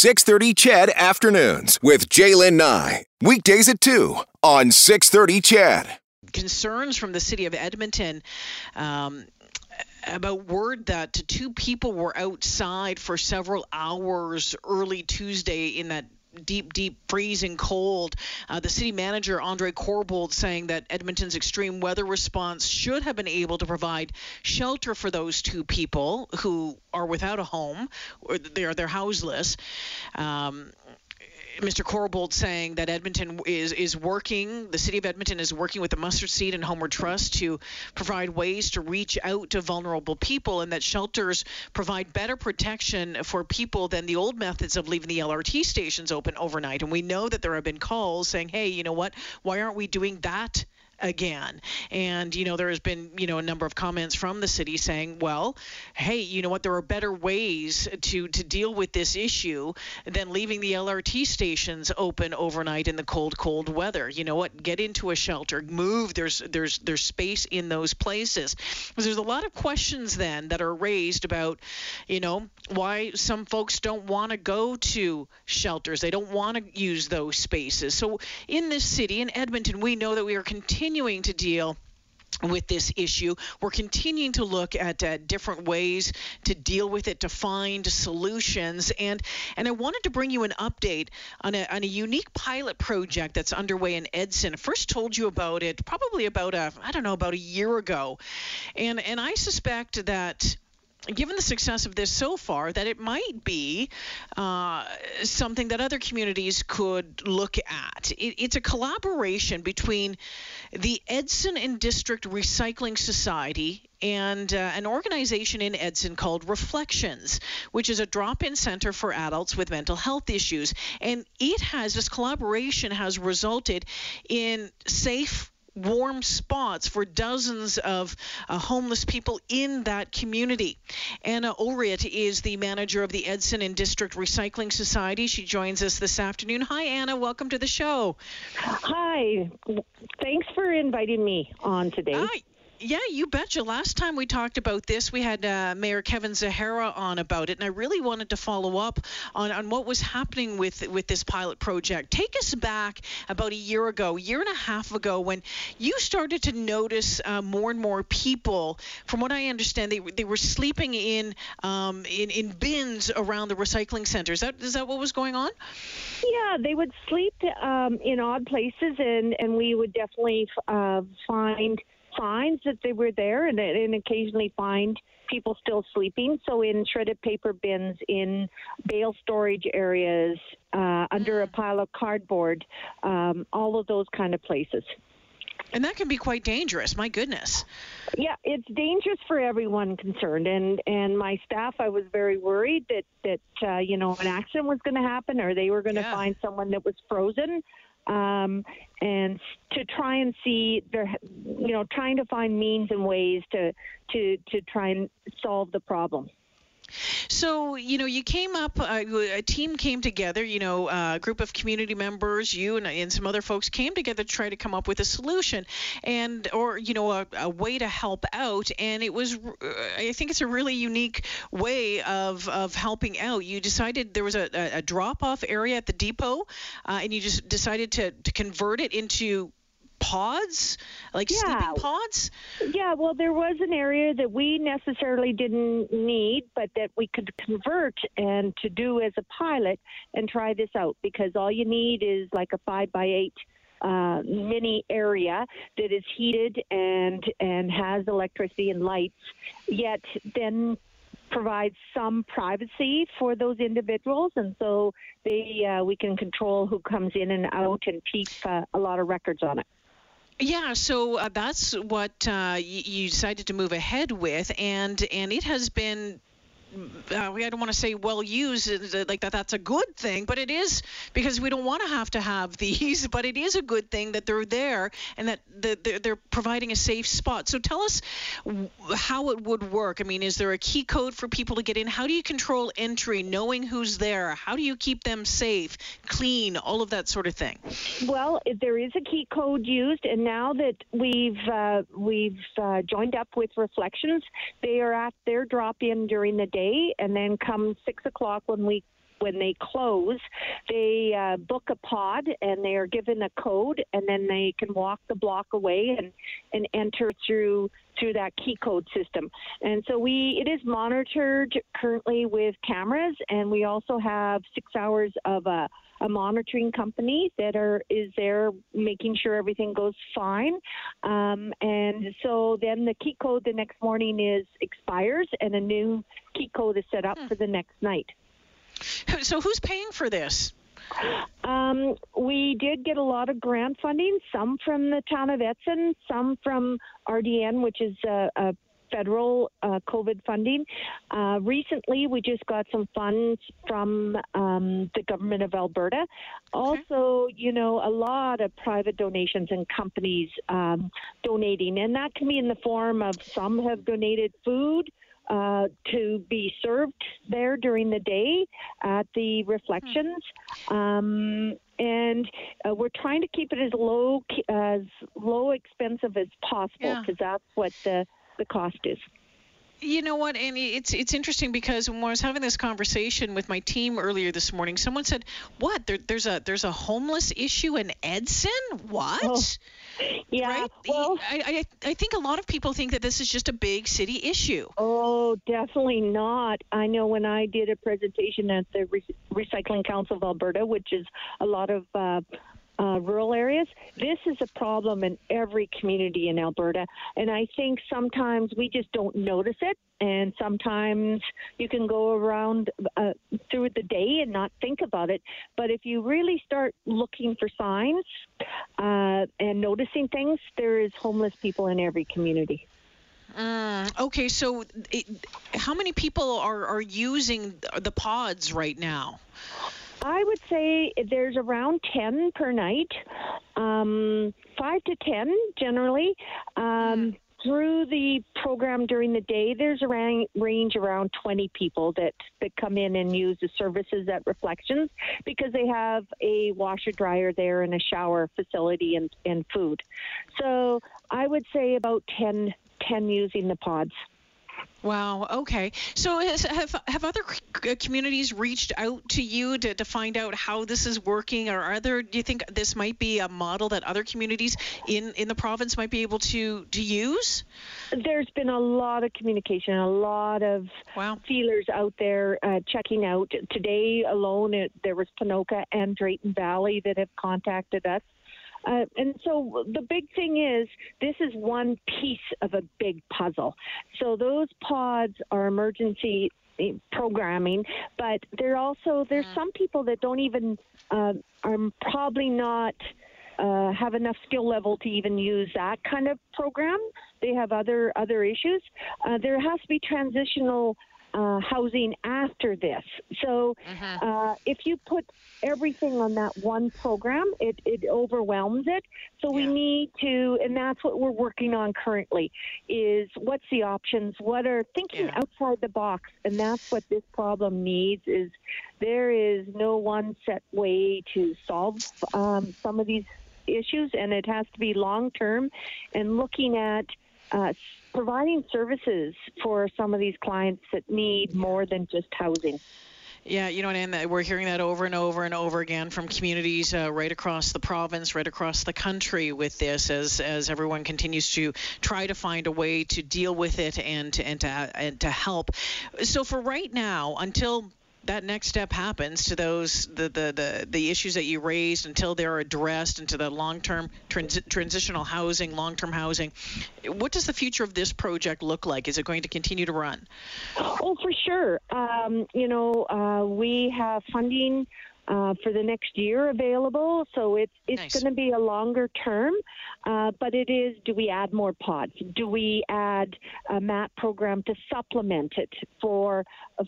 630 CHED Afternoons with Jaylen Nye. Weekdays at 2 on 630 CHED. Concerns from the city of Edmonton. Um, about word that two people were outside for several hours early Tuesday in that deep, deep freezing cold. Uh, the city manager, Andre Corbould, saying that Edmonton's extreme weather response should have been able to provide shelter for those two people who are without a home or they're, they're houseless. Um, Mr. Corbould saying that Edmonton is is working, the city of Edmonton is working with the Mustard Seed and Homeward Trust to provide ways to reach out to vulnerable people, and that shelters provide better protection for people than the old methods of leaving the LRT stations open overnight. And we know that there have been calls saying, "Hey, you know what? Why aren't we doing that?" Again. And, you know, there has been, you know, a number of comments from the city saying, well, hey, you know what, there are better ways to, to deal with this issue than leaving the LRT stations open overnight in the cold, cold weather. You know what, get into a shelter, move, there's, there's, there's space in those places. There's a lot of questions then that are raised about, you know, why some folks don't want to go to shelters. They don't want to use those spaces. So in this city, in Edmonton, we know that we are continuing continuing to deal with this issue. We're continuing to look at uh, different ways to deal with it, to find solutions, and and I wanted to bring you an update on a, on a unique pilot project that's underway in Edson. I first told you about it probably about a I don't know about a year ago, and and I suspect that given the success of this so far, that it might be uh, something that other communities could look at. It, it's a collaboration between the Edson and District Recycling Society and uh, an organization in Edson called Reflections, which is a drop in center for adults with mental health issues. And it has, this collaboration has resulted in safe warm spots for dozens of uh, homeless people in that community. Anna Ulriet is the manager of the Edson and District Recycling Society. She joins us this afternoon. Hi, Anna. Welcome to the show. Hi. Thanks for inviting me on today. Hi. Yeah, you betcha. Last time we talked about this, we had uh, Mayor Kevin Zahara on about it, and I really wanted to follow up on, on what was happening with with this pilot project. Take us back about a year ago, year and a half ago, when you started to notice uh, more and more people. From what I understand, they they were sleeping in um, in in bins around the recycling centers. Is that is that what was going on? Yeah, they would sleep um, in odd places, and and we would definitely uh, find signs that they were there and, and occasionally find people still sleeping. So in shredded paper bins, in bale storage areas, uh, under a mm. pile of cardboard, um, all of those kind of places. And that can be quite dangerous. My goodness. Yeah, it's dangerous for everyone concerned, and and my staff. I was very worried that that uh, you know an accident was going to happen, or they were going to yeah. find someone that was frozen um, and to try and see there, you know, trying to find means and ways to to to try and solve the problem. So, you know, you came up, uh, a team came together, you know, a group of community members, you and, and, some other folks came together to try to come up with a solution and, or, you know, a, a way to help out. And it was, uh, I think it's a really unique way of, of helping out. You decided there was a, a drop off area at the depot uh, and you just decided to, to convert it into pods, like yeah. sleeping pods? Yeah, well, there was an area that we necessarily didn't need, but that we could convert and to do as a pilot and try this out because all you need is like a five by eight uh, mini area that is heated and and has electricity and lights, yet then provides some privacy for those individuals, and so they uh, we can control who comes in and out and keep uh, a lot of records on it. Yeah, so uh, that's what uh, you decided to move ahead with, and and it has been uh, I don't want to say well used uh, like that that's a good thing but it is because we don't want to have to have these but it is a good thing that they're there and that they're providing a safe spot. So tell us how it would work. I mean is there a key code for people to get in? How do you control entry knowing who's there? How do you keep them safe clean all of that sort of thing? Well there is a key code used and now that we've uh, we've uh, joined up with reflections they are at their drop in during the day and then come six o'clock when we when they close, they uh, book a pod and they are given a code, and then they can walk the block away and and enter through through that key code system. And so we it is monitored currently with cameras, and we also have six hours of a a monitoring company that are is there making sure everything goes fine. Um, and so then the key code the next morning is expires, and a new code is set up hmm. for the next night. So who's paying for this? Um, we did get a lot of grant funding, some from the town of Edson, some from RDN, which is a, a federal uh, COVID funding. Uh, recently, we just got some funds from um, the government of Alberta. Also, you know, a lot of private donations and companies um, donating, and that can be in the form of some have donated food. Uh, to be served there during the day at the reflections. Um, and uh, we're trying to keep it as low as low expensive as possible because yeah. that's what the the cost is. You know what, Annie? It's it's interesting because when I was having this conversation with my team earlier this morning, someone said, "What? There, there's a there's a homeless issue in Edson? What?" Oh, yeah. Right? Well, I, I I think a lot of people think that this is just a big city issue. Oh, definitely not. I know when I did a presentation at the Re- Recycling Council of Alberta, which is a lot of uh, uh, rural areas. This is a problem in every community in Alberta. And I think sometimes we just don't notice it. And sometimes you can go around uh, through the day and not think about it. But if you really start looking for signs uh, and noticing things, there is homeless people in every community. Mm, okay, so it, how many people are, are using the pods right now? I would say there's around 10 per night, um, 5 to 10 generally. Um, through the program during the day, there's a range around 20 people that, that come in and use the services at Reflections because they have a washer dryer there and a shower facility and, and food. So I would say about 10, 10 using the pods. Wow. Okay. So has, have have other communities reached out to you to, to find out how this is working, or are there? Do you think this might be a model that other communities in in the province might be able to to use? There's been a lot of communication, a lot of wow. feelers out there uh, checking out. Today alone, it, there was Ponoka and Drayton Valley that have contacted us uh, and so the big thing is this is one piece of a big puzzle. So those pods are emergency eh, programming, but there are also there's mm. some people that don't even uh, are probably not. Uh, have enough skill level to even use that kind of program. They have other other issues. Uh, there has to be transitional uh, housing after this. So uh-huh. uh, if you put everything on that one program, it, it overwhelms it. So we need to, and that's what we're working on currently, is what's the options? What are thinking yeah. outside the box? And that's what this problem needs is there is no one set way to solve um, some of these issues, and it has to be long term and looking at uh, providing services for some of these clients that need more than just housing. Yeah, you know, and we're hearing that over and over and over again from communities uh, right across the province, right across the country with this, as as everyone continues to try to find a way to deal with it and to and to and to help. So for right now, until that next step happens to those the, the, the, the issues that you raised until they're addressed into the long-term trans- transitional housing long-term housing. What does the future of this project look like? Is it going to continue to run? Oh for sure. Um, you know uh, we have funding uh, for the next year available. So it's it's nice. going to be a longer term, uh, but it is. Do we add more pods? Do we add a MAT program to supplement it for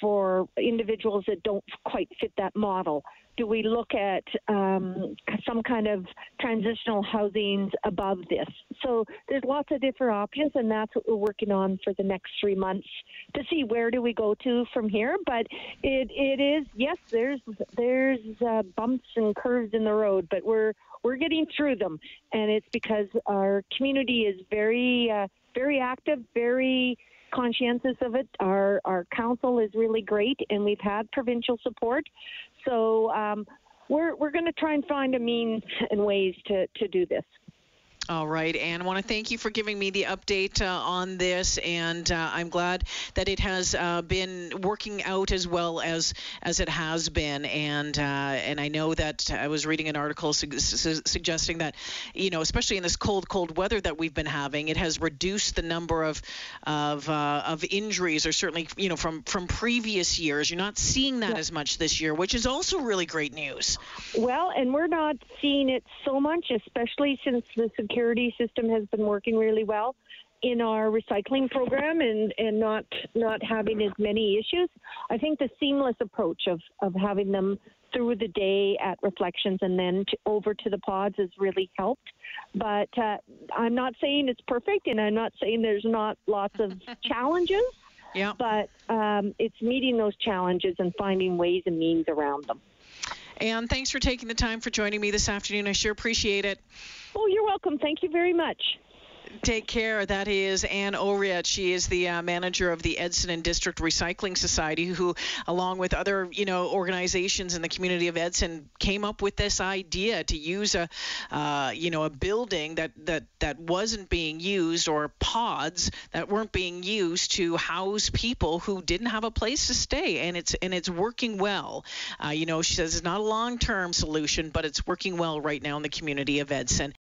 for individuals that don't quite fit that model? Do we look at um, some kind of transitional housings above this? So there's lots of different options, and that's what we're working on for the next three months to see where do we go to from here. But it it is yes, there's there's uh, bumps and curves in the road, but we're we're getting through them, and it's because our community is very uh, very active, very conscientious of it. Our our council is really great, and we've had provincial support. So um, we're we're going to try and find a means and ways to to do this. All right, and I want to thank you for giving me the update uh, on this, and uh, I'm glad that it has uh, been working out as well as as it has been, and uh, and I know that I was reading an article su- su- suggesting that, you know, especially in this cold, cold weather that we've been having, it has reduced the number of of uh, of injuries, or certainly, you know, from from previous years. You're not seeing that yeah. as much this year, which is also really great news. Well, and we're not seeing it so much, especially since the security system has been working really well in our recycling program and, and not not having as many issues. I think the seamless approach of, of having them through the day at reflections and then to, over to the pods has really helped. But uh, I'm not saying it's perfect, and I'm not saying there's not lots of challenges. Yeah. But um, it's meeting those challenges and finding ways and means around them. And thanks for taking the time for joining me this afternoon. I sure appreciate it. Oh, you're welcome. Thank you very much. Take care. That is Anne Oriet. She is the uh, manager of the Edson and District Recycling Society, who, along with other, you know, organizations in the community of Edson, came up with this idea to use a, uh, you know, a building that that that wasn't being used or pods that weren't being used to house people who didn't have a place to stay, and it's and it's working well. Uh, you know, she says it's not a long-term solution, but it's working well right now in the community of Edson.